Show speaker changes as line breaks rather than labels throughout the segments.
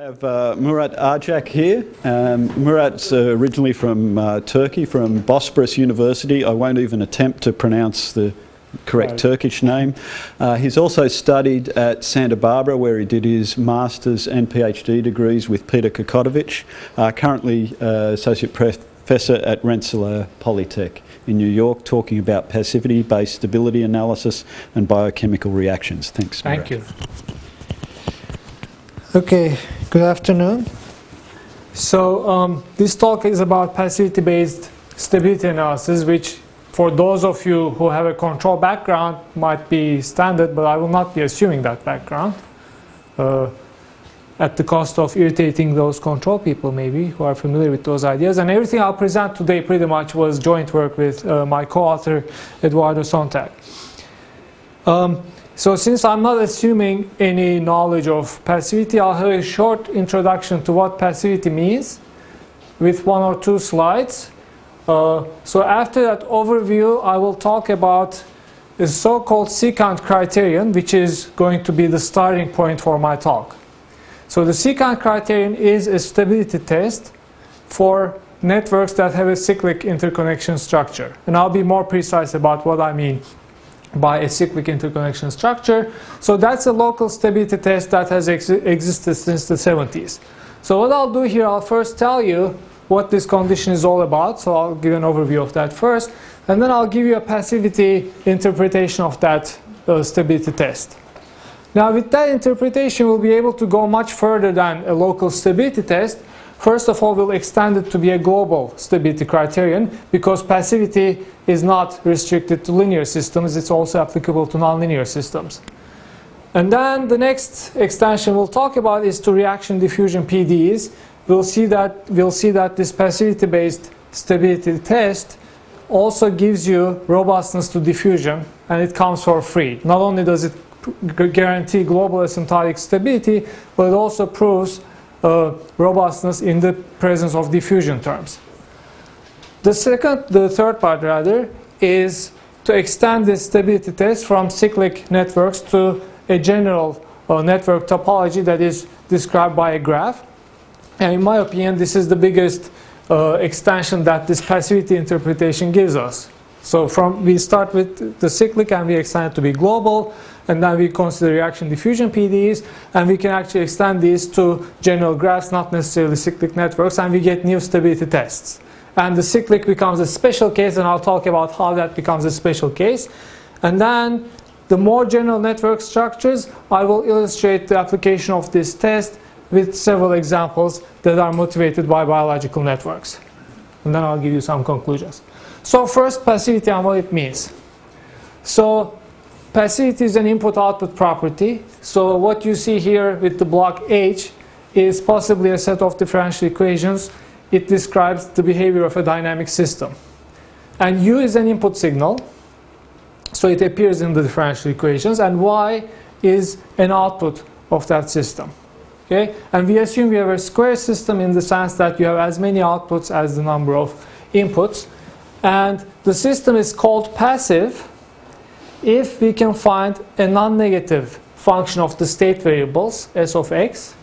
have uh, Murat Arcak here. Um, Murat's uh, originally from uh, Turkey, from Bosporus University. I won't even attempt to pronounce the correct
Right.
Turkish name. Uh, he's also studied at Santa Barbara, where he did his master's and PhD degrees with Peter Kokotovic, uh, currently uh, associate professor at Rensselaer Polytech in New York, talking about passivity-based stability analysis and biochemical reactions. Thanks.
Thank
Murat.
you.
Okay, good afternoon.
So um, this talk is about passivity-based stability analysis, which for those of you who have a control background might be standard, but I will not be assuming that background uh, at the cost of irritating those control people maybe who are familiar with those ideas. And everything I'll present today pretty much was joint work with uh, my co-author Eduardo Sontag. Um, so since I'm not assuming any knowledge of passivity, I'll have a short introduction to what passivity means with one or two slides. Uh, so after that overview, I will talk about the so-called secant criterion, which is going to be the starting point for my talk. So the secant criterion is a stability test for networks that have a cyclic interconnection structure. And I'll be more precise about what I mean by a cyclic interconnection structure. So that's a local stability test that has ex- existed since the 70s. So what I'll do here, I'll first tell you what this condition is all about. So I'll give an overview of that first. And then I'll give you a passivity interpretation of that uh, stability test. Now with that interpretation, we'll be able to go much further than a local stability test. First of all, we'll extend it to be a global stability criterion because passivity is not restricted to linear systems, it's also applicable to nonlinear systems. And then the next extension we'll talk about is to reaction diffusion PDEs. We'll see that, we'll see that this passivity-based stability test also gives you robustness to diffusion and it comes for free. Not only does it guarantee global asymptotic stability, but it also proves robustness in the presence of diffusion terms. The second, the third part rather, is to extend this stability test from cyclic networks to a general uh, network topology that is described by a graph. And in my opinion, this is the biggest uh, extension that this passivity interpretation gives us. So from we start with the cyclic and we extend it to be global, and then we consider reaction diffusion PDEs, and we can actually extend these to general graphs, not necessarily cyclic networks, and we get new stability tests. And the cyclic becomes a special case, and I'll talk about how that becomes a special case. And then the more general network structures, I will illustrate the application of this test with several examples that are motivated by biological networks. And then I'll give you some conclusions. So first, passivity and what it means. So passivity is an input-output property. So what you see here with the block H is possibly a set of differential equations. It describes the behavior of a dynamic system. And U is an input signal. So it appears in the differential equations. And Y is an output of that system. Okay? And we assume we have a square system in the sense that you have as many outputs as the number of inputs. And the system is called passive if we can find a non-negative function of the state variables, s of x,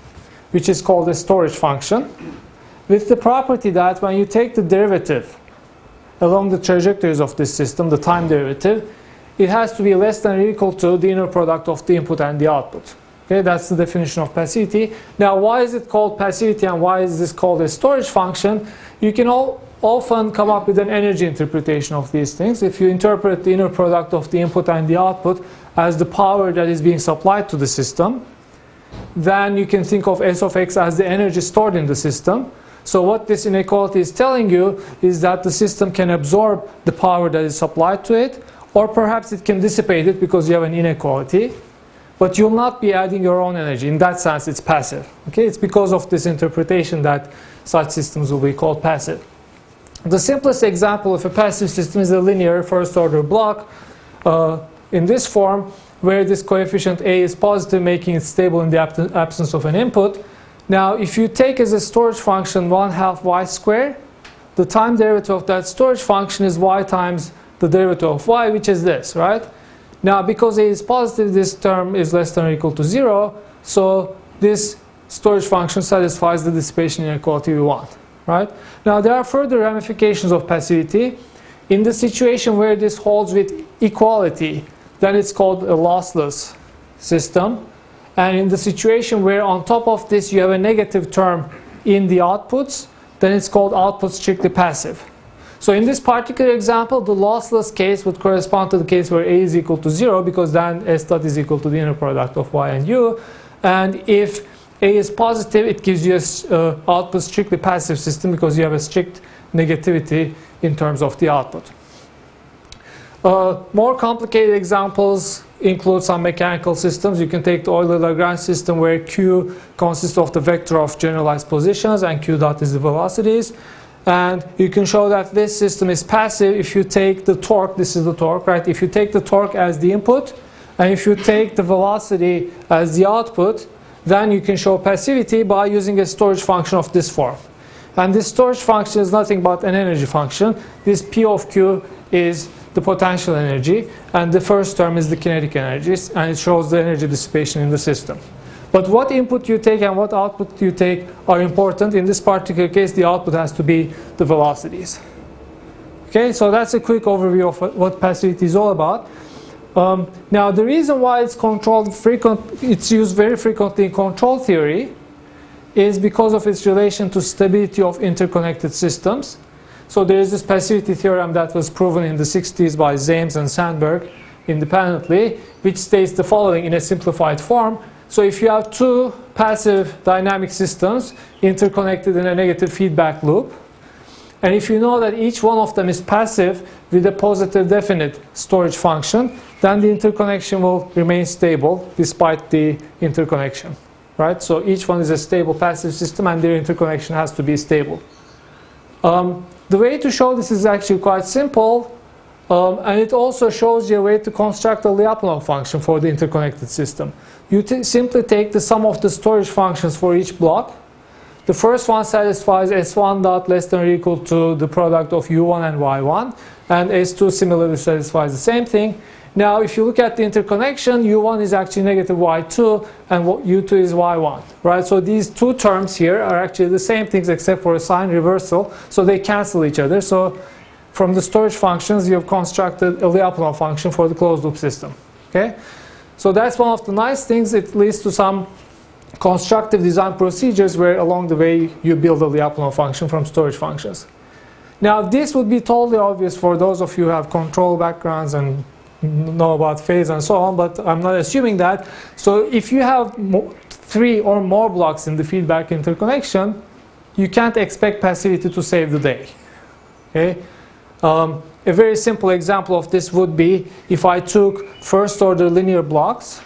which is called a storage function, with the property that when you take the derivative along the trajectories of this system, the time derivative, it has to be less than or equal to the inner product of the input and the output. Okay, that's the definition of passivity. Now, why is it called passivity and why is this called a storage function? You can all often come up with an energy interpretation of these things. If you interpret the inner product of the input and the output as the power that is being supplied to the system, then you can think of S of x as the energy stored in the system. So what this inequality is telling you is that the system can absorb the power that is supplied to it, or perhaps it can dissipate it because you have an inequality. But you'll not be adding your own energy. In that sense, it's passive. Okay? It's because of this interpretation that such systems will be called passive. The simplest example of a passive system is a linear first order block uh, in this form where this coefficient a is positive making it stable in the ab- absence of an input. Now if you take as a storage function 1 half y squared, the time derivative of that storage function is y times the derivative of y which is this, right? Now because a is positive this term is less than or equal to 0 so this storage function satisfies the dissipation inequality we want, right? Now there are further ramifications of passivity. In the situation where this holds with equality, then it's called a lossless system. And in the situation where on top of this you have a negative term in the outputs, then it's called output strictly passive. So in this particular example, the lossless case would correspond to the case where A is equal to 0 because then S dot is equal to the inner product of Y and U. And if A is positive, it gives you an uh, output strictly passive system because you have a strict negativity in terms of the output. Uh, more complicated examples include some mechanical systems. You can take the Euler-Lagrange system where Q consists of the vector of generalized positions and Q dot is the velocities. And you can show that this system is passive if you take the torque, this is the torque, right? If you take the torque as the input, and if you take the velocity as the output, then you can show passivity by using a storage function of this form. And this storage function is nothing but an energy function. This P of Q is the potential energy, and the first term is the kinetic energy, and it shows the energy dissipation in the system. But what input you take and what output you take are important. In this particular case, the output has to be the velocities. Okay, so that's a quick overview of what passivity is all about. Um, now, the reason why it's controlled frequent, it's used very frequently in control theory, is because of its relation to stability of interconnected systems. So there is this passivity theorem that was proven in the 60s by Zames and Sandberg independently, which states the following in a simplified form. So if you have two passive dynamic systems interconnected in a negative feedback loop, and if you know that each one of them is passive with a positive definite storage function, then the interconnection will remain stable despite the interconnection. Right? So each one is a stable passive system and their interconnection has to be stable. Um, the way to show this is actually quite simple. Um, and it also shows you a way to construct a Lyapunov function for the interconnected system. You simply take the sum of the storage functions for each block. The first one satisfies S1 dot less than or equal to the product of U1 and Y1. And S2 similarly satisfies the same thing. Now, if you look at the interconnection, U1 is actually negative Y2 and U2 is Y1, right? So these two terms here are actually the same things except for a sign reversal. So they cancel each other. So from the storage functions, you have constructed a Lyapunov function for the closed loop system. Okay, so that's one of the nice things. It leads to some constructive design procedures where along the way you build a Lyapunov function from storage functions. Now this would be totally obvious for those of you who have control backgrounds and know about phase and so on, but I'm not assuming that. So if you have three or more blocks in the feedback interconnection, you can't expect passivity to save the day. Okay? Um, a very simple example of this would be if I took first order linear blocks,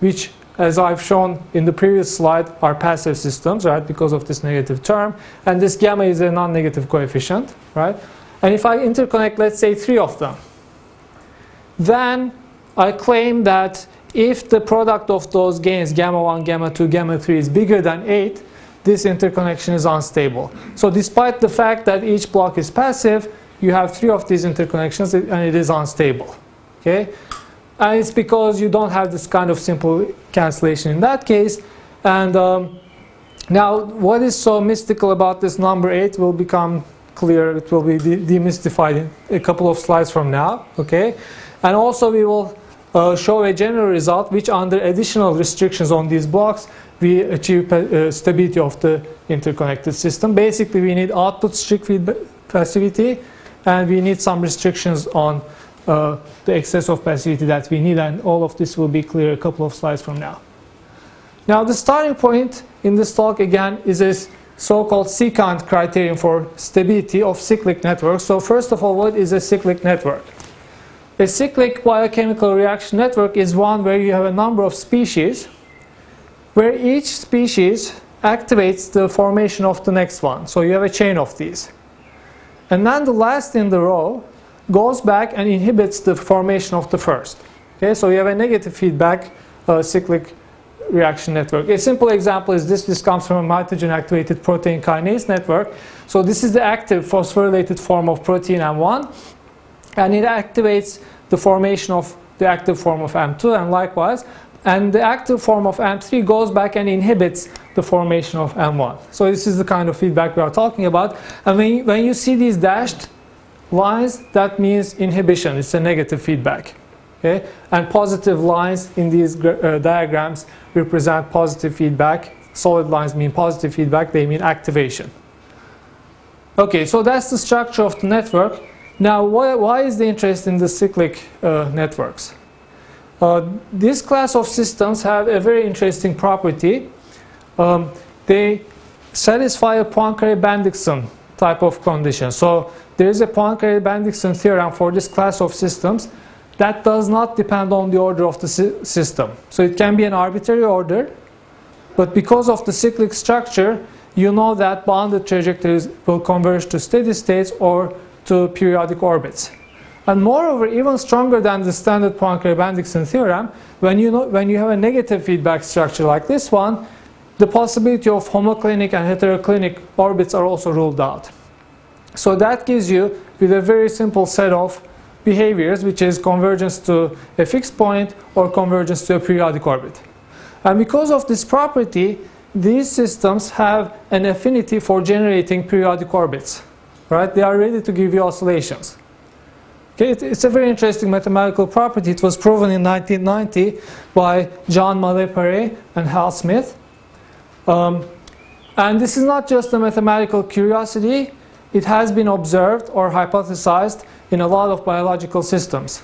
which as I've shown in the previous slide are passive systems, right, because of this negative term, and this gamma is a non-negative coefficient, right? And if I interconnect, let's say, three of them, then I claim that if the product of those gains, gamma 1, gamma 2, gamma 3 is bigger than 8, this interconnection is unstable. So despite the fact that each block is passive, you have three of these interconnections and it is unstable. Okay? And it's because you don't have this kind of simple cancellation in that case. And um, now, what is so mystical about this number 8 will become clear. It will be de demystified in a couple of slides from now. Okay? And also, we will uh, show a general result which, under additional restrictions on these blocks, we achieve uh, stability of the interconnected system. Basically, we need output strict feedback passivity and we need some restrictions on uh, the excess of passivity that we need and all of this will be clear a couple of slides from now. Now the starting point in this talk again is this so-called secant criterion for stability of cyclic networks. So first of all, what is a cyclic network? A cyclic biochemical reaction network is one where you have a number of species where each species activates the formation of the next one. So you have a chain of these. And then the last in the row goes back and inhibits the formation of the first. Okay, so you have a negative feedback uh, cyclic reaction network. A simple example is this. This comes from a mitogen activated protein kinase network. So this is the active phosphorylated form of protein M1 and it activates the formation of the active form of M2 and likewise and the active form of M3 goes back and inhibits the formation of M1. So this is the kind of feedback we are talking about. And when you, when you see these dashed lines, that means inhibition. It's a negative feedback. Okay? And positive lines in these uh, diagrams represent positive feedback. Solid lines mean positive feedback. They mean activation. Okay, so that's the structure of the network. Now, why, why is the interest in the cyclic uh, networks? Uh, this class of systems have a very interesting property. Um, they satisfy a Poincare-Bendixson type of condition. So there is a Poincare-Bendixson theorem for this class of systems that does not depend on the order of the sy system. So it can be an arbitrary order, but because of the cyclic structure, you know that bounded trajectories will converge to steady states or to periodic orbits. And moreover, even stronger than the standard Poincare-Bendixson theorem, when you, know, when you have a negative feedback structure like this one, the possibility of homoclinic and heteroclinic orbits are also ruled out. So that gives you with a very simple set of behaviors, which is convergence to a fixed point or convergence to a periodic orbit. And because of this property, these systems have an affinity for generating periodic orbits. Right? They are ready to give you oscillations. Okay, it's a very interesting mathematical property. It was proven in 1990 by Jean Mallet-Paret and Hal Smith. Um, and this is not just a mathematical curiosity. It has been observed or hypothesized in a lot of biological systems.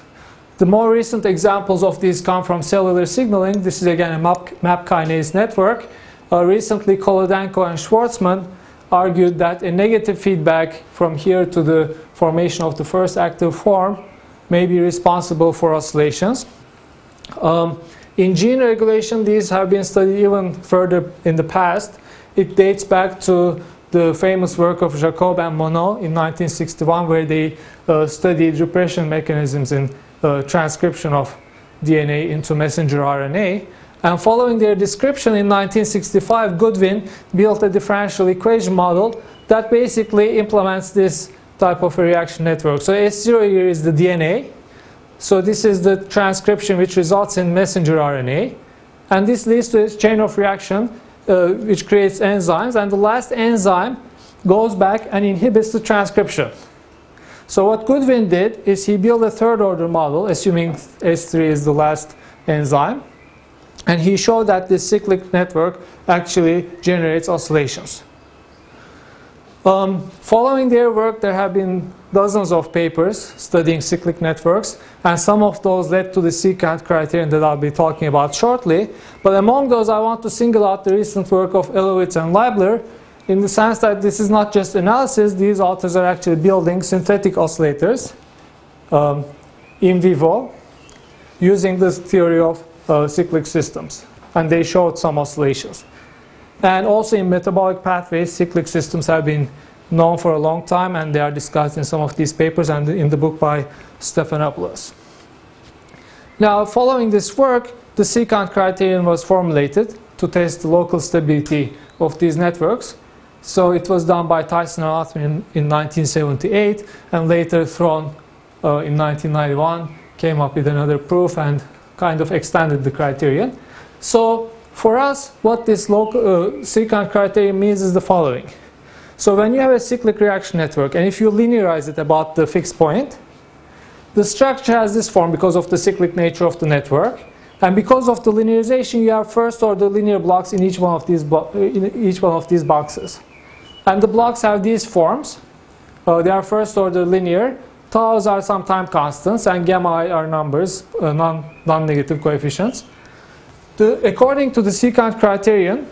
The more recent examples of these come from cellular signaling. This is again a MAP, MAP kinase network. Uh, recently, Kholodenko and Shvartsman argued that a negative feedback from here to the formation of the first active form may be responsible for oscillations. Um, in gene regulation, these have been studied even further in the past. It dates back to the famous work of Jacob and Monod in 1961, where they uh, studied repression mechanisms in uh, transcription of DNA into messenger RNA. And following their description in 1965, Goodwin built a differential equation model that basically implements this type of a reaction network. So S0 here is the DNA. So this is the transcription which results in messenger RNA. And this leads to a chain of reaction uh, which creates enzymes. And the last enzyme goes back and inhibits the transcription. So what Goodwin did is he built a third order model, assuming S3 is the last enzyme. And he showed that this cyclic network actually generates oscillations. Um, following their work, there have been dozens of papers studying cyclic networks, and some of those led to the secant criterion that I'll be talking about shortly. But among those, I want to single out the recent work of Elowitz and Leibler, in the sense that this is not just analysis, these authors are actually building synthetic oscillators um, in vivo using this theory of uh, cyclic systems. And they showed some oscillations. And also in metabolic pathways, cyclic systems have been known for a long time and they are discussed in some of these papers and in the book by Stephanopoulos. Now, following this work, the secant criterion was formulated to test the local stability of these networks. So it was done by Tyson and Othmer in, in 1978 and later Thron uh, in 1991 came up with another proof and kind of extended the criterion. So for us, what this local uh, secant criterion means is the following. So when you have a cyclic reaction network, and if you linearize it about the fixed point, the structure has this form because of the cyclic nature of the network. And because of the linearization, you have first order linear blocks in each one of these, in each one of these boxes. And the blocks have these forms. Uh, they are first order linear. Taus are some time constants, and gamma are numbers, uh, non, non-negative coefficients. The, according to the secant criterion,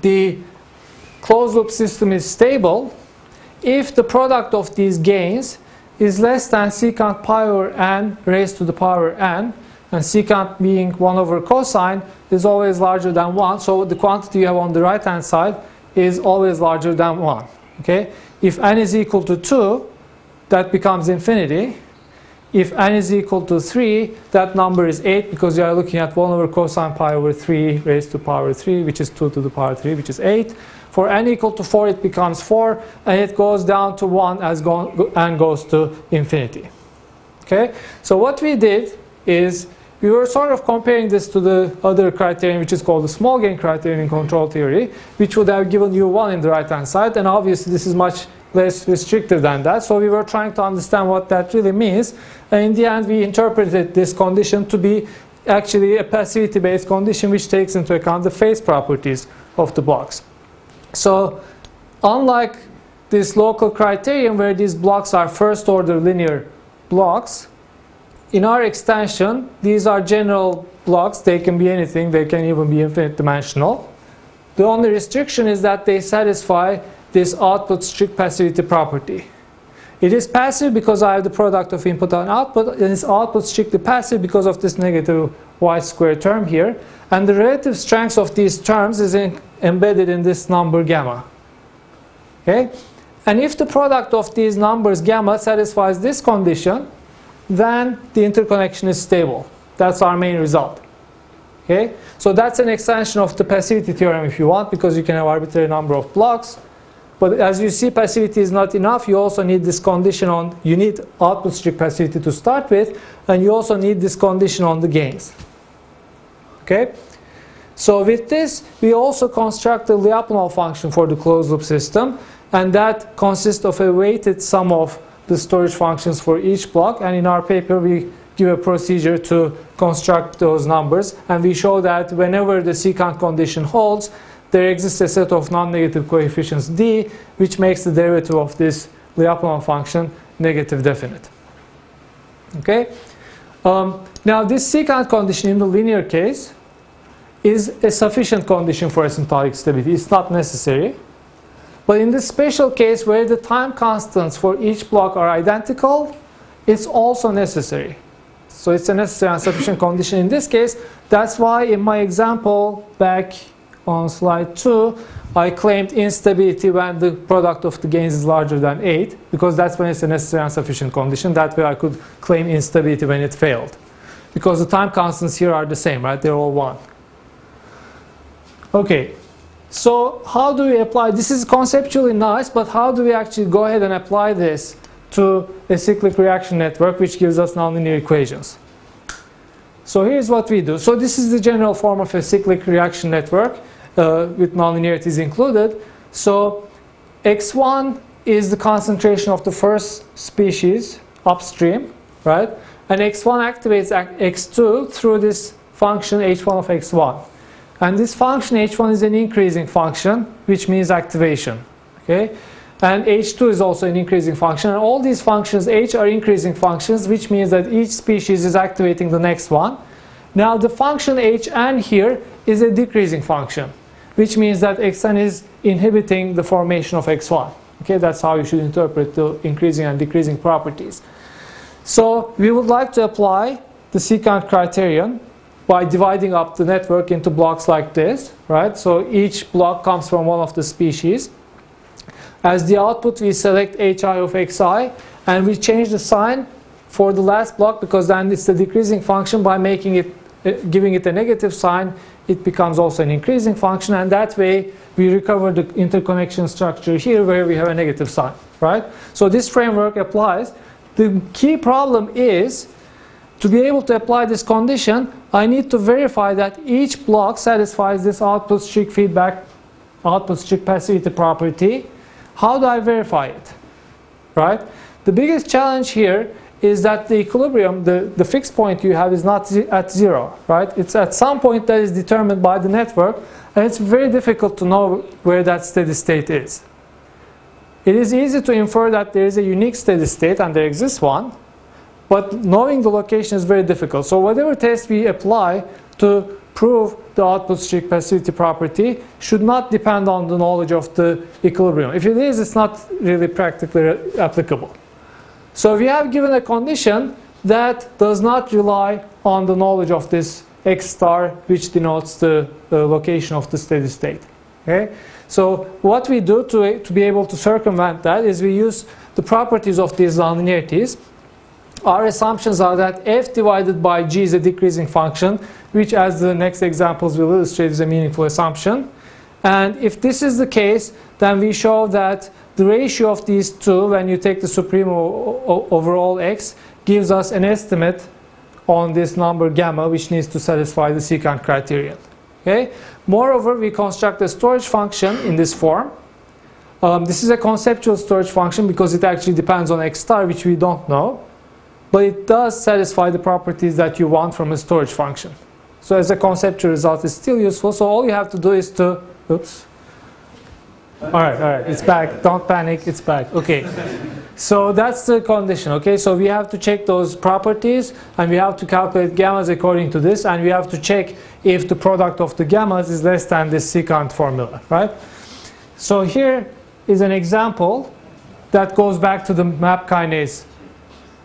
the closed loop system is stable if the product of these gains is less than secant pi over n raised to the power n, and secant being 1 over cosine is always larger than 1, so the quantity you have on the right hand side is always larger than 1. Okay? If n is equal to 2, that becomes infinity. If n is equal to 3, that number is 8 because you are looking at 1 over cosine pi over 3 raised to power 3, which is 2 to the power 3, which is 8. For n equal to 4, it becomes 4, and it goes down to 1 as go n goes to infinity. Okay? So what we did is we were sort of comparing this to the other criterion, which is called the small gain criterion in control theory, which would have given you 1 in the right hand side. And obviously, this is much less restrictive than that. So we were trying to understand what that really means. And in the end, we interpreted this condition to be actually a passivity based condition which takes into account the phase properties of the blocks. So, unlike this local criterion where these blocks are first order linear blocks, in our extension, these are general blocks. They can be anything, they can even be infinite dimensional. The only restriction is that they satisfy this output strict passivity property. It is passive because I have the product of input and output, and it's output strictly passive because of this negative y squared term here. And the relative strength of these terms is in, embedded in this number gamma. Okay? And if the product of these numbers gamma satisfies this condition, then the interconnection is stable. That's our main result. Okay? So that's an extension of the passivity theorem if you want, because you can have arbitrary number of blocks. But as you see, passivity is not enough. You also need this condition on, you need output strict passivity to start with, and you also need this condition on the gains. Okay? So with this, we also construct the Lyapunov function for the closed loop system, and that consists of a weighted sum of the storage functions for each block. And in our paper, we give a procedure to construct those numbers. And we show that whenever the secant condition holds, there exists a set of non-negative coefficients d, which makes the derivative of this Lyapunov function negative definite. Okay. Um, now, this secant condition in the linear case is a sufficient condition for asymptotic stability. It's not necessary. But in this special case where the time constants for each block are identical, it's also necessary. So it's a necessary and sufficient condition in this case. That's why in my example back on slide 2, I claimed instability when the product of the gains is larger than 8, because that's when it's a necessary and sufficient condition. That way I could claim instability when it failed. Because the time constants here are the same, right? They're all 1. Okay, so how do we apply, this is conceptually nice, but how do we actually go ahead and apply this to a cyclic reaction network which gives us nonlinear equations? So here's what we do. So this is the general form of a cyclic reaction network uh, with nonlinearities included. So x1 is the concentration of the first species upstream, right? And x1 activates x2 through this function h1 of x1. And this function h1 is an increasing function, which means activation. Okay? And h2 is also an increasing function. And all these functions, h are increasing functions, which means that each species is activating the next one. Now the function hn here is a decreasing function, which means that xn is inhibiting the formation of x1. Okay, that's how you should interpret the increasing and decreasing properties. So we would like to apply the secant criterion by dividing up the network into blocks like this, right? So each block comes from one of the species. As the output, we select hi of xi, and we change the sign for the last block because then it's the decreasing function by making it, uh, giving it a negative sign, it becomes also an increasing function, and that way we recover the interconnection structure here where we have a negative sign, right? So this framework applies. The key problem is to be able to apply this condition, I need to verify that each block satisfies this output strict feedback, output strict passivity property. How do I verify it? Right? The biggest challenge here is that the equilibrium, the, the fixed point you have is not at zero, right? It's at some point that is determined by the network, and it's very difficult to know where that steady state is. It is easy to infer that there is a unique steady state, and there exists one, but knowing the location is very difficult. So whatever test we apply to prove the output strict passivity property should not depend on the knowledge of the equilibrium. If it is, it's not really practically applicable. So we have given a condition that does not rely on the knowledge of this x star which denotes the, the location of the steady state. Okay? So what we do to, to be able to circumvent that is we use the properties of these nonlinearities our assumptions are that f divided by g is a decreasing function, which as the next examples will illustrate is a meaningful assumption. And if this is the case, then we show that the ratio of these two, when you take the supreme over all x, gives us an estimate on this number gamma, which needs to satisfy the secant criterion. Okay? Moreover, we construct a storage function in this form. Um, this is a conceptual storage function because it actually depends on x star, which we don't know. But it does satisfy the properties that you want from a storage function. So as a conceptual result, it's still useful. So all you have to do is to, oops. All right, all right, it's back. Don't panic, it's back. Okay. So that's the condition, okay? So we have to check those properties and we have to calculate gammas according to this and we have to check if the product of the gammas is less than this secant formula, right? So here is an example that goes back to the MAP kinase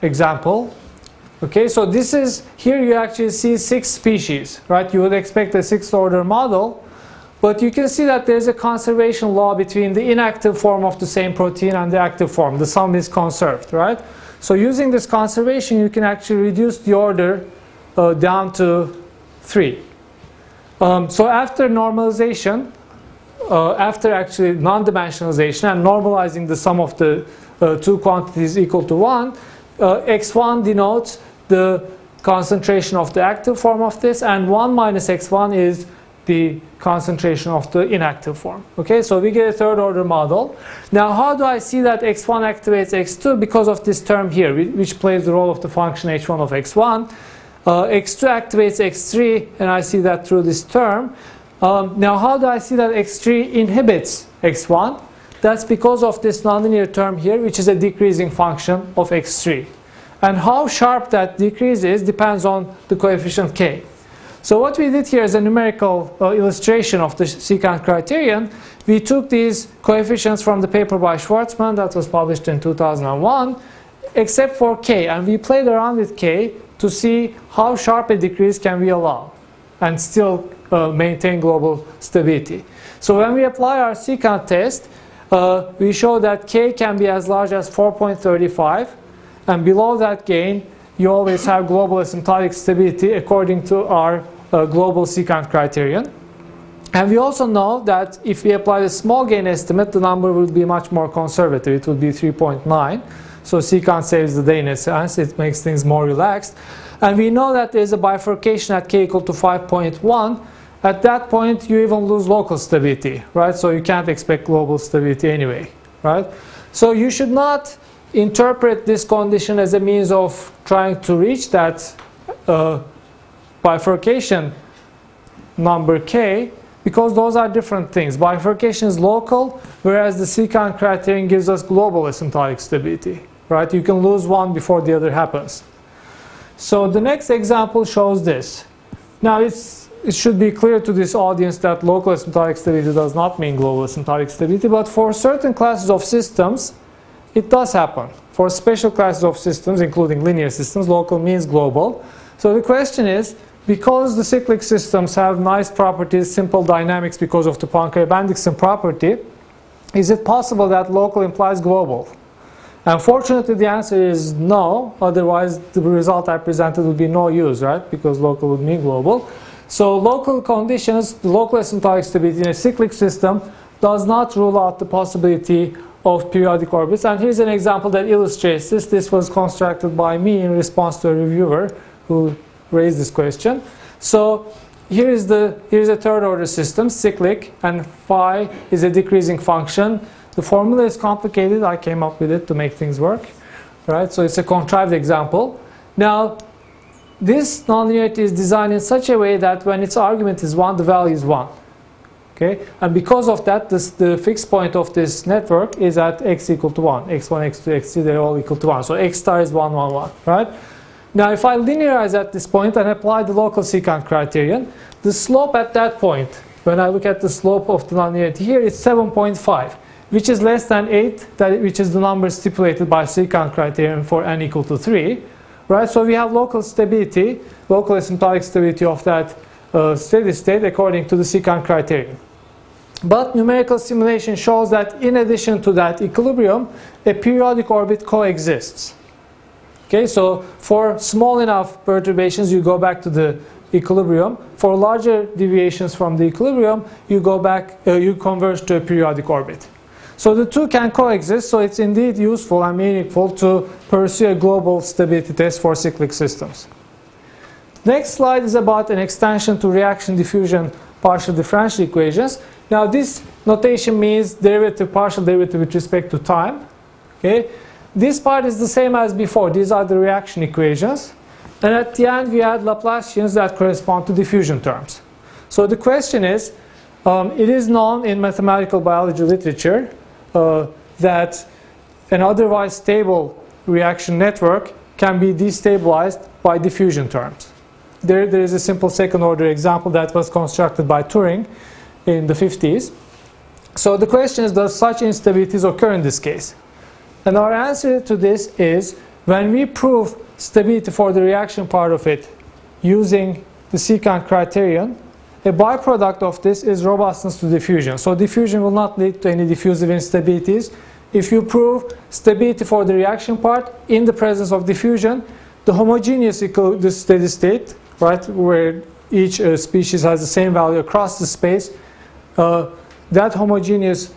example. Okay, so this is, here you actually see six species, right? You would expect a sixth order model but you can see that there's a conservation law between the inactive form of the same protein and the active form. The sum is conserved, right? So using this conservation, you can actually reduce the order uh, down to 3. Um, so after normalization, uh, after actually non-dimensionalization and normalizing the sum of the uh, two quantities equal to 1, uh, x1 denotes the concentration of the active form of this, and 1 minus x1 is the concentration of the inactive form. Okay, so we get a third order model. Now, how do I see that x1 activates x2? Because of this term here, which plays the role of the function h1 of x1. Uh, x2 activates x3, and I see that through this term. Um, now, how do I see that x3 inhibits x1? That's because of this nonlinear term here, which is a decreasing function of x3. And how sharp that decrease is depends on the coefficient k. So what we did here is a numerical uh, illustration of the secant criterion. We took these coefficients from the paper by Shvartsman that was published in 2001, except for k, and we played around with k to see how sharp a decrease can we allow and still uh, maintain global stability. So when we apply our secant test, uh, we show that k can be as large as 4.35, and below that gain, you always have global asymptotic stability according to our uh, global secant criterion. And we also know that if we apply the small gain estimate, the number would be much more conservative. It would be 3.9. So secant saves the day in a sense. It makes things more relaxed. And we know that there's a bifurcation at k equal to 5.1. At that point, you even lose local stability, right? So you can't expect global stability anyway, right? So you should not interpret this condition as a means of trying to reach that uh, bifurcation number k because those are different things. Bifurcation is local, whereas the secant criterion gives us global asymptotic stability. Right? You can lose one before the other happens. So the next example shows this. Now it's, it should be clear to this audience that local asymptotic stability does not mean global asymptotic stability, but for certain classes of systems, it does happen. For special classes of systems, including linear systems, local means global. So the question is, because the cyclic systems have nice properties, simple dynamics because of the Poincare-Bendixson property, is it possible that local implies global? Unfortunately, the answer is no. Otherwise, the result I presented would be no use, right? Because local would mean global. So local conditions, local asymptotic stability in a cyclic system does not rule out the possibility of periodic orbits. And here's an example that illustrates this. This was constructed by me in response to a reviewer who raised this question. So here is the here's a third order system, cyclic, and phi is a decreasing function. The formula is complicated. I came up with it to make things work. Right? So it's a contrived example. Now, this nonlinearity is designed in such a way that when its argument is 1, the value is 1. Okay? And because of that, this, the fixed point of this network is at x equal to 1. x1, x2, x3, they're all equal to 1. So x star is 1, 1, 1. Right? Now, if I linearize at this point and apply the local secant criterion, the slope at that point, when I look at the slope of the nonlinearity here, it's 7.5, which is less than 8, that, which is the number stipulated by secant criterion for n equal to 3. Right? So we have local stability, local asymptotic stability of that uh, steady state according to the secant criterion. But numerical simulation shows that in addition to that equilibrium, a periodic orbit coexists. Okay, so for small enough perturbations, you go back to the equilibrium. For larger deviations from the equilibrium, you go back, uh, you converge to a periodic orbit. So the two can coexist, so it's indeed useful and meaningful to pursue a global stability test for cyclic systems. Next slide is about an extension to reaction diffusion partial differential equations. Now this notation means derivative, partial derivative with respect to time. Okay, This part is the same as before. These are the reaction equations. And at the end we add Laplacians that correspond to diffusion terms. So the question is, um, it is known in mathematical biology literature uh, that an otherwise stable reaction network can be destabilized by diffusion terms. There, there is a simple second order example that was constructed by Turing in the 50s. So the question is, does such instabilities occur in this case? And our answer to this is, when we prove stability for the reaction part of it using the secant criterion, a byproduct of this is robustness to diffusion. So diffusion will not lead to any diffusive instabilities. If you prove stability for the reaction part in the presence of diffusion, the homogeneous the steady state right, where each uh, species has the same value across the space, uh, that homogeneous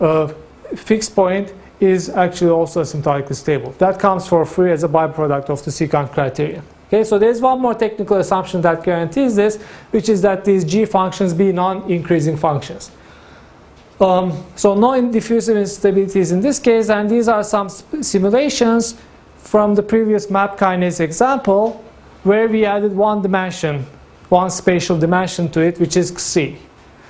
uh, fixed point is actually also asymptotically stable. That comes for free as a byproduct of the secant criterion. Okay, so there's one more technical assumption that guarantees this, which is that these g functions be non-increasing functions. Um, so no diffusive instabilities in this case, and these are some simulations from the previous MAP kinase example where we added one dimension, one spatial dimension to it, which is C.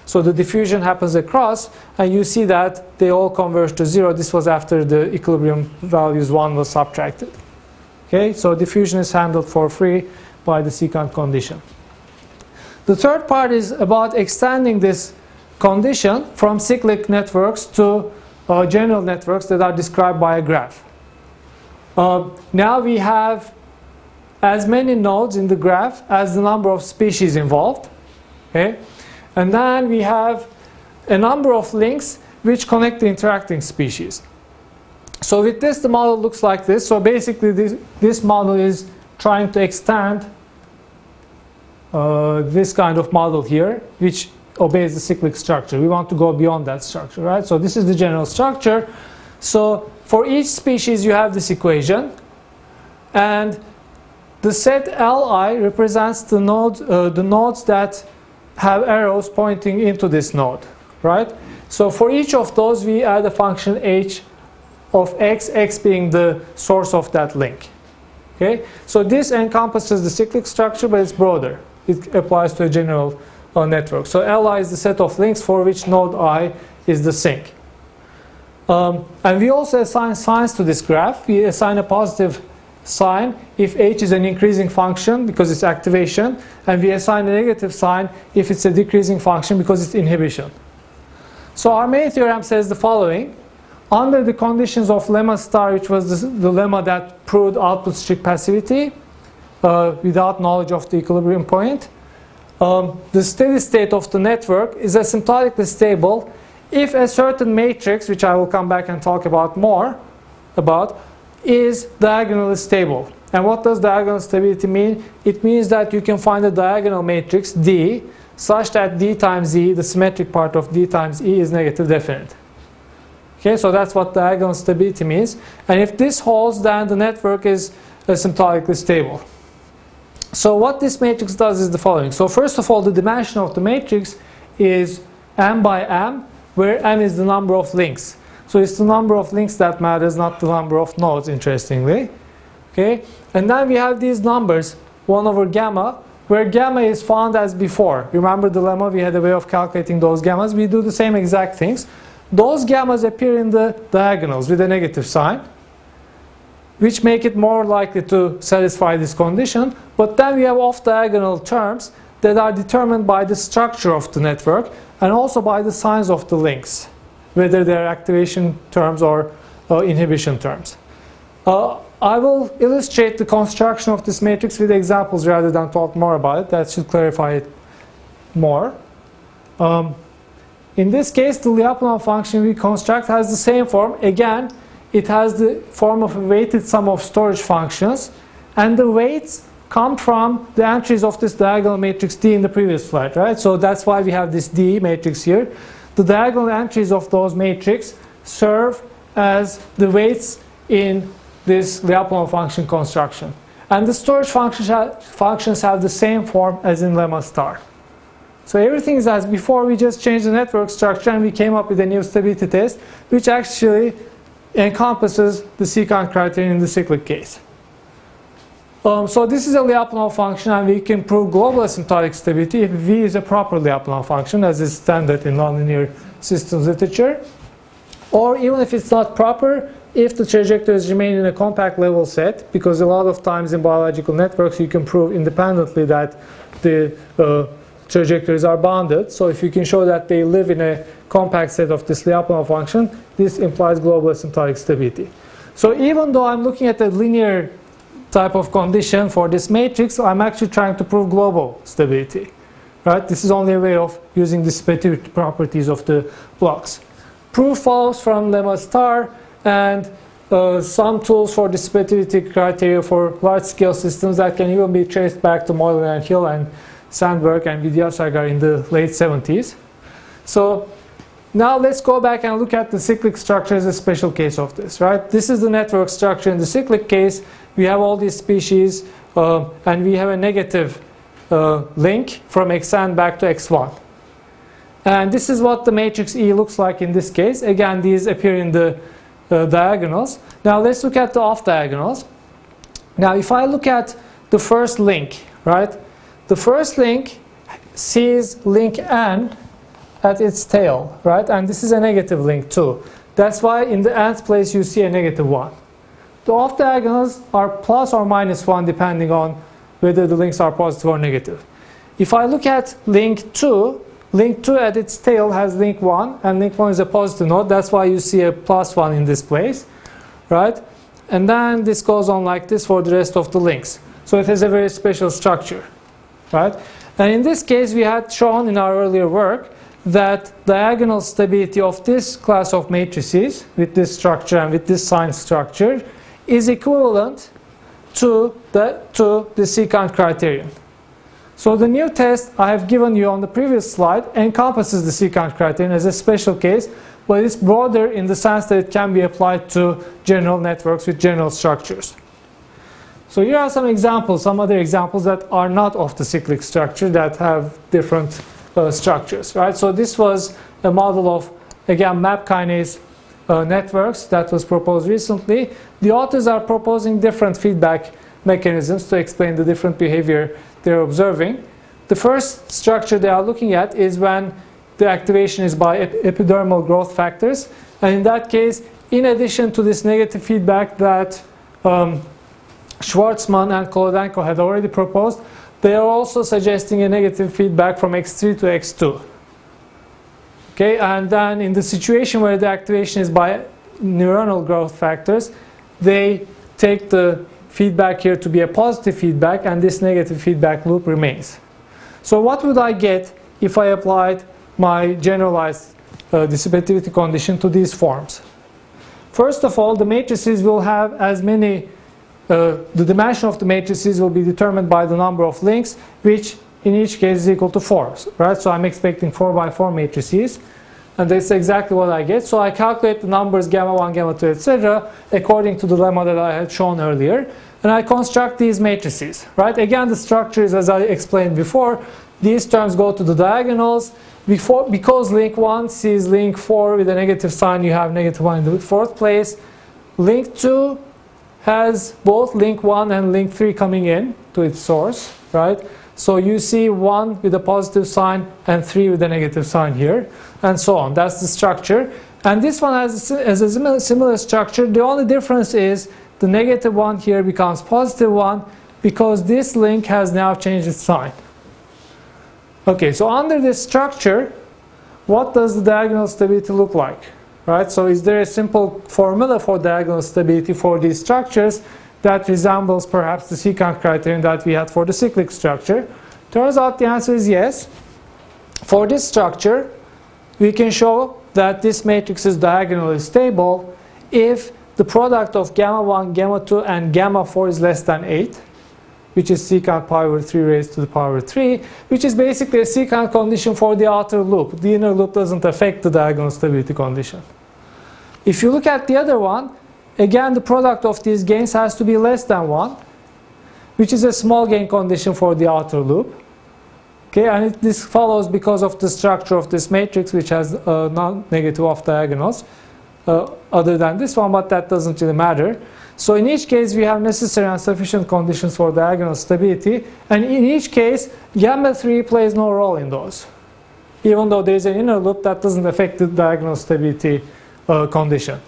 So the diffusion happens across, and you see that they all converge to zero. This was after the equilibrium values 1 was subtracted. Okay, so diffusion is handled for free by the secant condition. The third part is about extending this condition from cyclic networks to uh, general networks that are described by a graph. Uh, now we have as many nodes in the graph as the number of species involved. Okay? And then we have a number of links which connect the interacting species. So with this, the model looks like this. So basically, this, this model is trying to extend uh, this kind of model here, which obeys the cyclic structure. We want to go beyond that structure, right? So this is the general structure. So for each species, you have this equation. And the set Li represents the, node, uh, the nodes that have arrows pointing into this node, right? So for each of those, we add a function h of x, x being the source of that link. Okay, so this encompasses the cyclic structure, but it's broader. It applies to a general uh, network. So Li is the set of links for which node i is the sink. Um, and we also assign signs to this graph. We assign a positive sign if h is an increasing function because it's activation, and we assign a negative sign if it's a decreasing function because it's inhibition. So our main theorem says the following. Under the conditions of lemma star, which was the, the lemma that proved output strict passivity uh, without knowledge of the equilibrium point, um, the steady state of the network is asymptotically stable if a certain matrix, which I will come back and talk about more about, is diagonally stable. And what does diagonal stability mean? It means that you can find a diagonal matrix D such that D times E, the symmetric part of D times E is negative definite. Okay, so that's what diagonal stability means. And if this holds, then the network is asymptotically stable. So what this matrix does is the following. So first of all, the dimension of the matrix is m by m, where m is the number of links. So it's the number of links that matters, not the number of nodes, interestingly. Okay, and then we have these numbers, 1 over gamma, where gamma is found as before. Remember the lemma? We had a way of calculating those gammas. We do the same exact things. Those gammas appear in the diagonals with a negative sign, which make it more likely to satisfy this condition. But then we have off-diagonal terms that are determined by the structure of the network and also by the signs of the links whether they're activation terms or uh, inhibition terms. Uh, I will illustrate the construction of this matrix with examples rather than talk more about it. That should clarify it more. Um, in this case, the Lyapunov function we construct has the same form. Again, it has the form of a weighted sum of storage functions, and the weights come from the entries of this diagonal matrix D in the previous slide, right? So that's why we have this D matrix here. The diagonal entries of those matrix serve as the weights in this Lyapunov function construction. And the storage function functions have the same form as in lemma star. So everything is as before, we just changed the network structure and we came up with a new stability test, which actually encompasses the secant criterion in the cyclic case. Um, so this is a Lyapunov function and we can prove global asymptotic stability if V is a proper Lyapunov function as is standard in nonlinear systems literature. Or even if it's not proper, if the trajectories remain in a compact level set, because a lot of times in biological networks you can prove independently that the uh, trajectories are bounded. So if you can show that they live in a compact set of this Lyapunov function, this implies global asymptotic stability. So even though I'm looking at a linear type of condition for this matrix, I'm actually trying to prove global stability. Right? This is only a way of using the dissipativity properties of the blocks. Proof follows from lemma star and uh, some tools for dissipativity criteria for large-scale systems that can even be traced back to Moylan and Hill and Sandberg and Vidyasagar in the late 70s. So now let's go back and look at the cyclic structure as a special case of this, right? This is the network structure in the cyclic case. We have all these species uh, and we have a negative uh, link from xn back to x1. And this is what the matrix E looks like in this case. Again, these appear in the uh, diagonals. Now let's look at the off diagonals. Now if I look at the first link, right? The first link sees link n at its tail, right? And this is a negative link too. That's why in the nth place you see a negative 1. The off diagonals are plus or minus 1 depending on whether the links are positive or negative. If I look at link 2, link 2 at its tail has link 1 and link 1 is a positive node. That's why you see a plus 1 in this place, right? And then this goes on like this for the rest of the links. So it has a very special structure, right? And in this case, we had shown in our earlier work that diagonal stability of this class of matrices with this structure and with this sign structure is equivalent to the, to the secant criterion. So the new test I have given you on the previous slide encompasses the secant criterion as a special case, but it's broader in the sense that it can be applied to general networks with general structures. So here are some examples, some other examples that are not of the cyclic structure that have different uh, structures, right? So this was a model of, again, MAP kinase uh, networks that was proposed recently. The authors are proposing different feedback mechanisms to explain the different behavior they're observing. The first structure they are looking at is when the activation is by ep epidermal growth factors. And in that case, in addition to this negative feedback that um, Shvartsman and Kholodenko had already proposed, they are also suggesting a negative feedback from x3 to x2. Okay, and then in the situation where the activation is by neuronal growth factors, they take the feedback here to be a positive feedback and this negative feedback loop remains. So what would I get if I applied my generalized uh, dissipativity condition to these forms? First of all, the matrices will have as many uh, the dimension of the matrices will be determined by the number of links, which in each case is equal to 4. Right? So I'm expecting 4 by 4 matrices. And that's exactly what I get. So I calculate the numbers gamma 1, gamma 2, etc. according to the lemma that I had shown earlier. And I construct these matrices. Right? Again, the structure is as I explained before. These terms go to the diagonals. Before, because link 1 sees link 4 with a negative sign, you have negative 1 in the fourth place. Link 2 has both link 1 and link 3 coming in to its source, right? So you see 1 with a positive sign and 3 with a negative sign here, and so on. That's the structure. And this one has, a similar, structure. The only difference is the negative 1 here becomes positive 1 because this link has now changed its sign. Okay, so under this structure, what does the diagonal stability look like? Right? So is there a simple formula for diagonal stability for these structures that resembles perhaps the secant criterion that we had for the cyclic structure? Turns out the answer is yes. For this structure, we can show that this matrix is diagonally stable if the product of gamma 1, gamma 2, and gamma 4 is less than 8, which is secant pi over 3 raised to the power 3, which is basically a secant condition for the outer loop. The inner loop doesn't affect the diagonal stability condition. If you look at the other one, again the product of these gains has to be less than 1. which is a small gain condition for the outer loop. Okay, and it, this follows because of the structure of this matrix, which has uh, non-negative off diagonals, uh, other than this one, but that doesn't really matter. So in each case, we have necessary and sufficient conditions for diagonal stability, and in each case, gamma 3 plays no role in those. Even though there is an inner loop, that doesn't affect the diagonal stability uh, condition.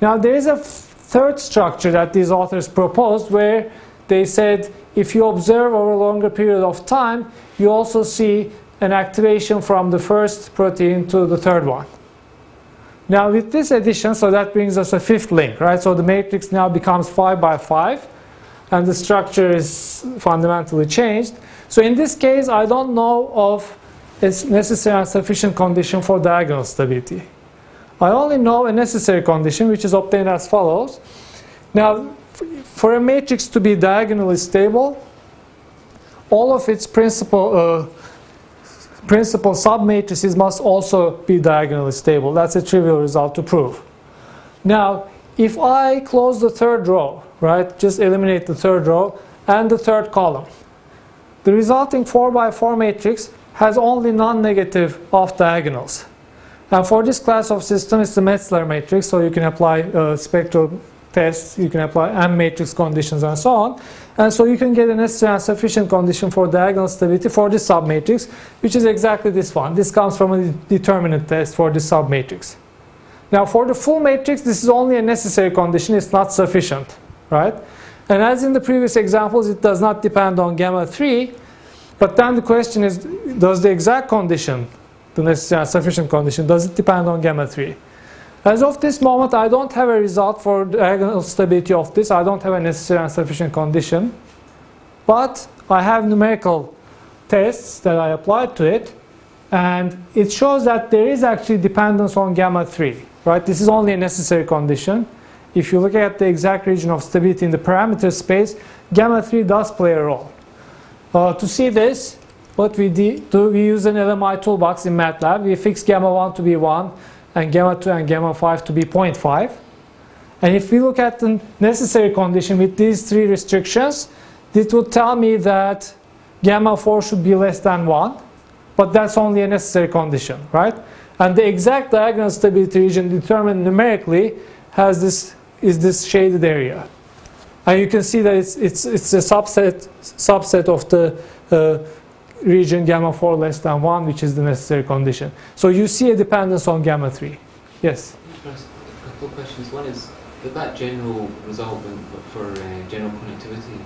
Now, there is a third structure that these authors proposed where they said if you observe over a longer period of time, you also see an activation from the first protein to the third one. Now with this addition, so that brings us a fifth link, right? So the matrix now becomes 5 by 5 and the structure is fundamentally changed. So in this case, I don't know of a necessary and sufficient condition for diagonal stability. I only know a necessary condition which is obtained as follows. Now for a matrix to be diagonally stable, all of its principal uh, principal submatrices must also be diagonally stable. That's a trivial result to prove. Now, if I close the third row, right, just eliminate the third row and the third column, the resulting 4 by 4 matrix has only non-negative off diagonals. And for this class of system, it's the Metzler matrix, so you can apply uh, spectral tests, you can apply M matrix conditions and so on. And so you can get a necessary and sufficient condition for diagonal stability for this submatrix, which is exactly this one. This comes from a determinant test for this submatrix. Now for the full matrix, this is only a necessary condition, it's not sufficient, right? And as in the previous examples, it does not depend on gamma 3, but then the question is, does the exact condition, the necessary and sufficient condition, does it depend on gamma 3? As of this moment, I don't have a result for diagonal stability of this. I don't have a necessary and sufficient condition. But I have numerical tests that I applied to it. And it shows that there is actually dependence on gamma 3. Right? This is only a necessary condition. If you look at the exact region of stability in the parameter space, gamma 3 does play a role. Uh, to see this, what we do, we use an LMI toolbox in MATLAB. We fix gamma 1 to be 1 and gamma 2 and gamma 5 to be 0.5. And if we look at the necessary condition with these three restrictions, it would tell me that gamma 4 should be less than 1, but that's only a necessary condition, right? And the exact diagonal stability region determined numerically has this is this shaded area. And you can see that it's, it's, it's a subset, subset of the uh, region gamma 4 less than 1, which is the necessary condition. So you see a dependence on gamma 3. Yes?
A couple of questions. One is that that general result for uh, general connectivity,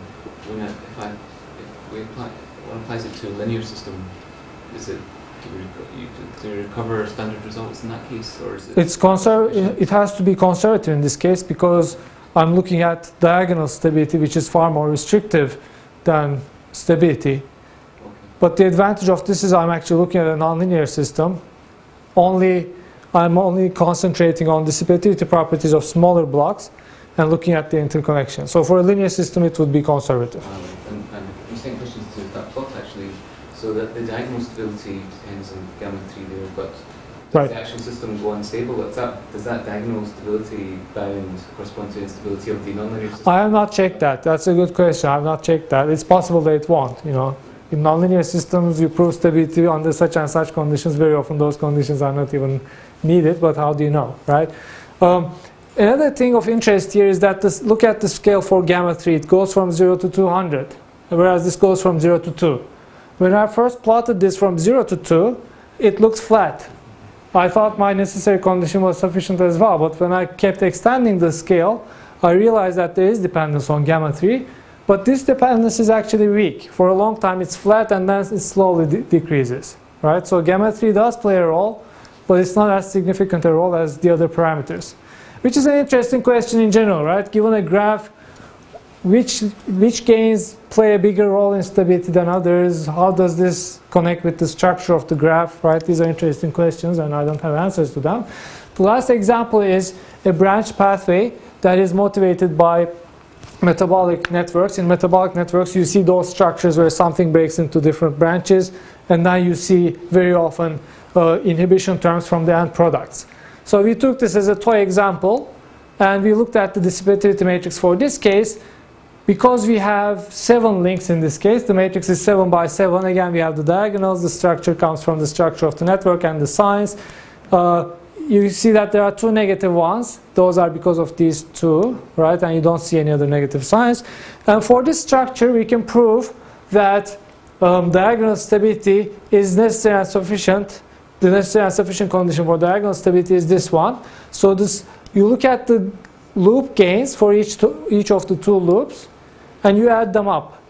when I, if, I, if we apply, one applies it to a linear system, is it do you recover standard results in that case, or is it?
It's conser- It has to be conservative in this case because I'm looking at diagonal stability, which is far more restrictive than stability. But the advantage of this is I'm actually looking at a nonlinear system. Only I'm only concentrating on dissipativity properties of smaller blocks and looking at the interconnection. So for a linear system, it would be conservative.
Um, and, and the same questions to that plot actually. So that the diagonal stability depends on gamma 3 there, but does
right.
the actual system go unstable? Does that, does that diagonal stability bound correspond to instability of the nonlinear system?
I have not checked that. That's a good question. I have not checked that. It's possible that it won't, you know. In nonlinear systems, you prove stability under such and such conditions. Very often, those conditions are not even needed, but how do you know, right? Um, another thing of interest here is that this, look at the scale for gamma 3. It goes from 0 to 200, whereas this goes from 0 to 2. When I first plotted this from 0 to 2, it looks flat. I thought my necessary condition was sufficient as well, but when I kept extending the scale, I realized that there is dependence on gamma 3, but this dependence is actually weak. For a long time it's flat and then it slowly de decreases. Right? So gamma 3 does play a role, but it's not as significant a role as the other parameters. Which is an interesting question in general, right? Given a graph, which, which gains play a bigger role in stability than others? How does this connect with the structure of the graph, right? These are interesting questions and I don't have answers to them. The last example is a branch pathway that is motivated by metabolic networks. In metabolic networks, you see those structures where something breaks into different branches, and now you see very often uh, inhibition terms from the end products. So we took this as a toy example, and we looked at the dissipativity matrix for this case. because we have seven links in this case, the matrix is 7 by 7. Again, we have the diagonals. The structure comes from the structure of the network and the signs. Uh, you see that there are two negative ones. Those are because of these two, right? And you don't see any other negative signs. And for this structure, we can prove that um, diagonal stability is necessary and sufficient. The necessary and sufficient condition for diagonal stability is this one. So this, you look at the loop gains for each, to, each of the two loops, and you add them up.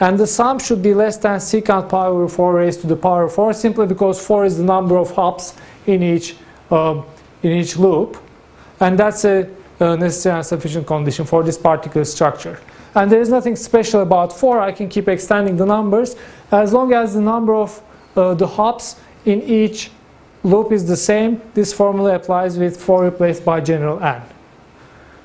And the sum should be less than secant power 4 raised to the power 4 simply because 4 is the number of hops in each, um, in each loop. And that's a, a necessary and sufficient condition for this particular structure. And there is nothing special about 4. I can keep extending the numbers as long as the number of uh, the hops in each loop is the same. This formula applies with 4 replaced by general n.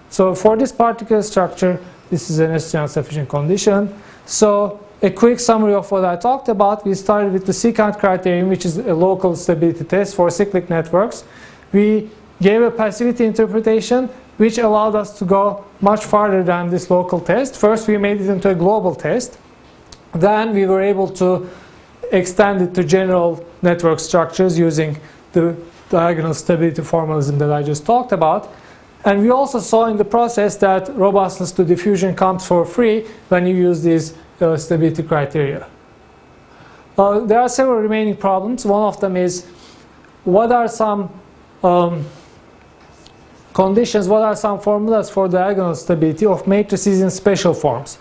So for this particular structure, this is an necessary and sufficient condition. So a quick summary of what I talked about. We started with the secant criterion, which is a local stability test for cyclic networks. We gave a passivity interpretation, which allowed us to go much farther than this local test. First, we made it into a global test. Then we were able to extend it to general network structures using the diagonal stability formalism that I just talked about. And we also saw in the process that robustness to diffusion comes for free when you use these uh, stability criteria. Uh, there are several remaining problems. One of them is what are some um, conditions, what are some formulas for diagonal stability of matrices in special forms?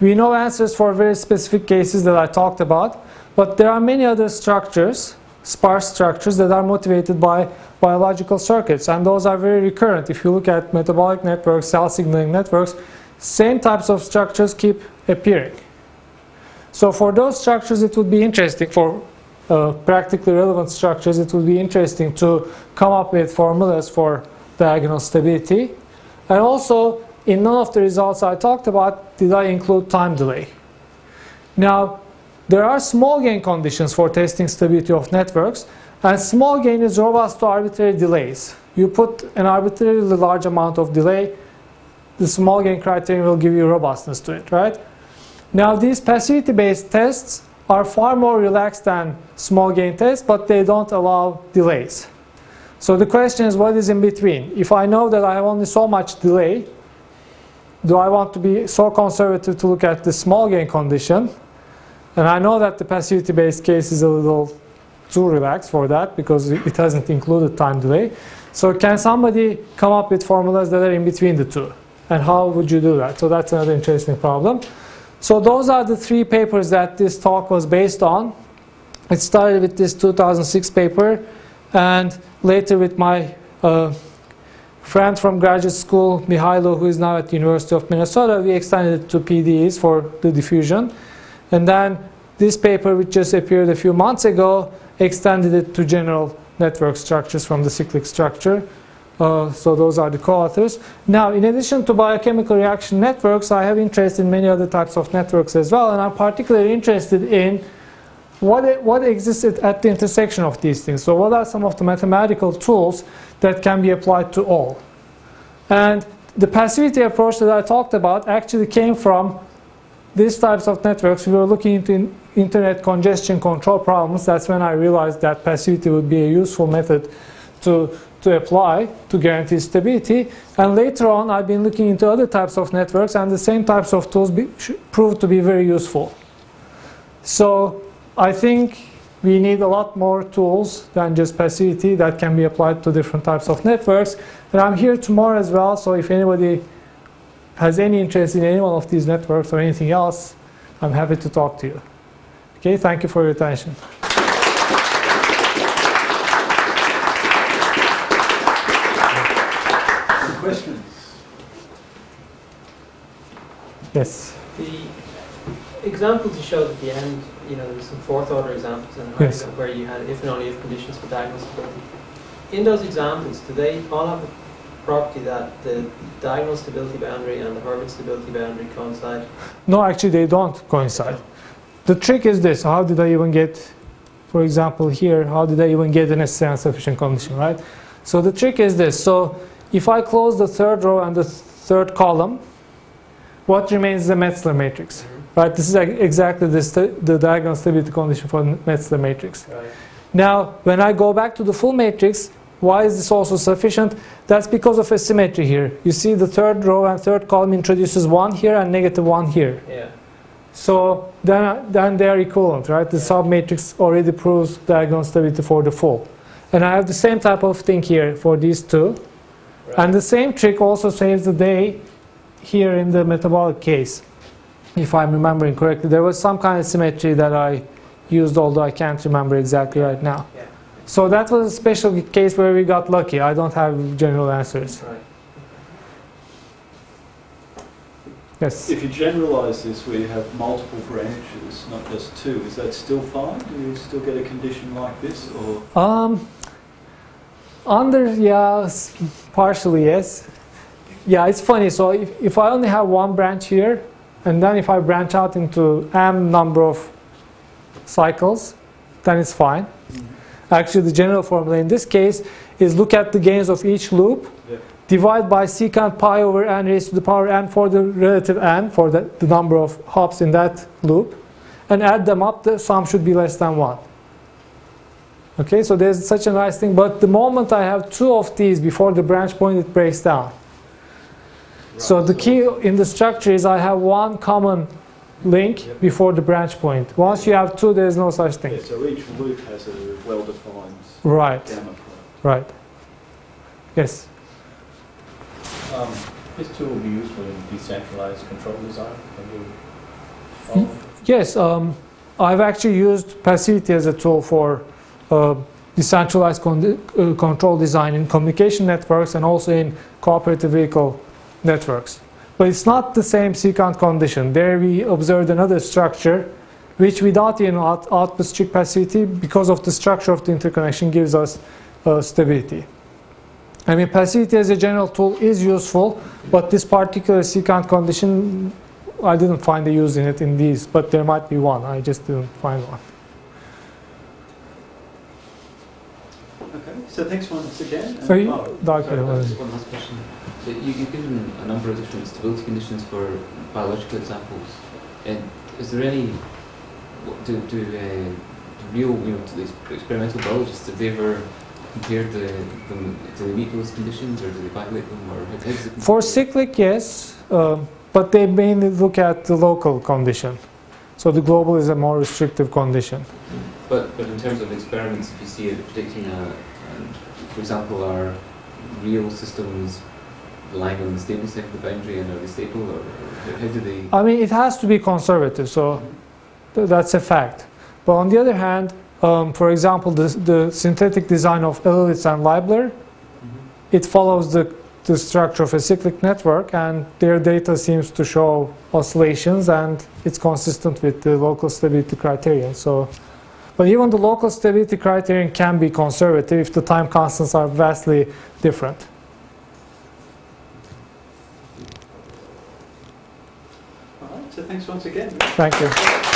We know answers for very specific cases that I talked about, but there are many other structures, sparse structures, that are motivated by biological circuits, and those are very recurrent. If you look at metabolic networks, cell signaling networks, same types of structures keep appearing. So for those structures, it would be interesting, for uh, practically relevant structures, it would be interesting to come up with formulas for diagonal stability. And also, in none of the results I talked about, did I include time delay. Now, there are small gain conditions for testing stability of networks, and small gain is robust to arbitrary delays. You put an arbitrarily large amount of delay, the small gain criterion will give you robustness to it, right? Now these passivity-based tests are far more relaxed than small gain tests, but they don't allow delays. So the question is what is in between? If I know that I have only so much delay, do I want to be so conservative to look at the small gain condition? And I know that the passivity-based case is a little too relaxed for that because it hasn't included time delay. So can somebody come up with formulas that are in between the two? And how would you do that? So that's another interesting problem. So those are the three papers that this talk was based on. It started with this 2006 paper and later with my uh, friend from graduate school, Mihailo, who is now at the University of Minnesota, we extended it to PDEs for the diffusion. And then this paper, which just appeared a few months ago, extended it to general network structures from the cyclic structure. Uh, so those are the co-authors. Now, in addition to biochemical reaction networks, I have interest in many other types of networks as well, and I'm particularly interested in what, what exists at the intersection of these things. So what are some of the mathematical tools that can be applied to all? And the passivity approach that I talked about actually came from these types of networks. We were looking into internet congestion control problems, that's when I realized that passivity would be a useful method to, to apply to guarantee stability. And later on, I've been looking into other types of networks, and the same types of tools be, proved to be very useful. So I think we need a lot more tools than just passivity that can be applied to different types of networks. And I'm here tomorrow as well, so if anybody has any interest in any one of these networks or anything else, I'm happy to talk to you. Okay, thank you for your attention.
questions?
Yes.
The examples you showed at the end, you know, there's some fourth order examples in
yes.
where you had if and only if conditions for diagonal stability. In those examples, do they all have the property that the diagonal stability boundary and the Hurwitz stability boundary coincide?
No, actually they don't coincide. The trick is this, how did I even get, for example here, how did I even get a necessary and sufficient condition, right? So the trick is this, so if I close the third row and the third column, what remains is the Metzler matrix. Right, this is exactly the, diagonal stability condition for Metzler matrix.
Right.
Now, when I go back to the full matrix, why is this also sufficient? That's because of a symmetry here. You see the third row and third column introduces 1 here and negative 1 here.
Yeah.
So then, then they are equivalent, right? The submatrix already proves diagonal stability for the full. And I have the same type of thing here for these two.
Right.
And the same trick also saves the day here in the metabolic case. If I'm remembering correctly, there was some kind of symmetry that I used, although I can't remember exactly right now.
Yeah.
So that was a special case where we got lucky. I don't have general answers.
Right.
Yes.
If you generalise this where you have multiple branches, not just two, is that still fine? Do you still get a condition like this, or
Um, under, yeah, partially yes. Yeah, it's funny. So if, if I only have one branch here, and then if I branch out into m number of cycles, then it's fine. Mm-hmm. Actually, the general formula in this case is look at the gains of each loop,
Yeah.
divide by secant pi over n raised to the power n for the relative n, for the, the number of hops in that loop, and add them up, the sum should be less than 1. Okay, so there's such a nice thing, but the moment I have two of these before the branch point, it breaks down. So the key in the structure is I have one common link
Yep.
before the branch point. Once you have two, there's no such thing.
yeah, so each loop has a well-defined
Right,
gamma
right. Yes.
Um, This tool will be useful in decentralized control design.
Yes, um, I've actually used passivity as a tool for uh, decentralized con- uh, control design in communication networks and also in cooperative vehicle networks. But it's not the same secant condition. There we observed another structure which without even out- output strict passivity because of the structure of the interconnection gives us uh, stability. I mean passivity as a general tool is useful, but this particular secant condition I didn't find a use in it in these, but there might be one. I just didn't find one.
Okay, so thanks once again.
So you,
oh.
Sorry, one last question. So you, you've given a number of different stability conditions for biological examples. And is there any, do, do, uh, do real, you know, to the experimental biologists, have they ever compared the, them, do they meet those conditions or do they violate them or how, how it
For cyclic, yes, um, but they mainly look at the local condition. So the global is a more restrictive condition.
But, but in terms of experiments, if you see it predicting a, um, for example, are real systems relying on the stable side of the boundary and are they stable or, how, do they?
I mean, it has to be conservative, so th- that's a fact. But on the other hand, um, for example, the, the synthetic design of Elowitz and Leibler, it follows the, the structure of a cyclic network, and their data seems to show oscillations, and it's consistent with the local stability criterion. So, but even the local stability criterion can be conservative if the time constants are vastly different.
All right, so thanks once again.
Thank you.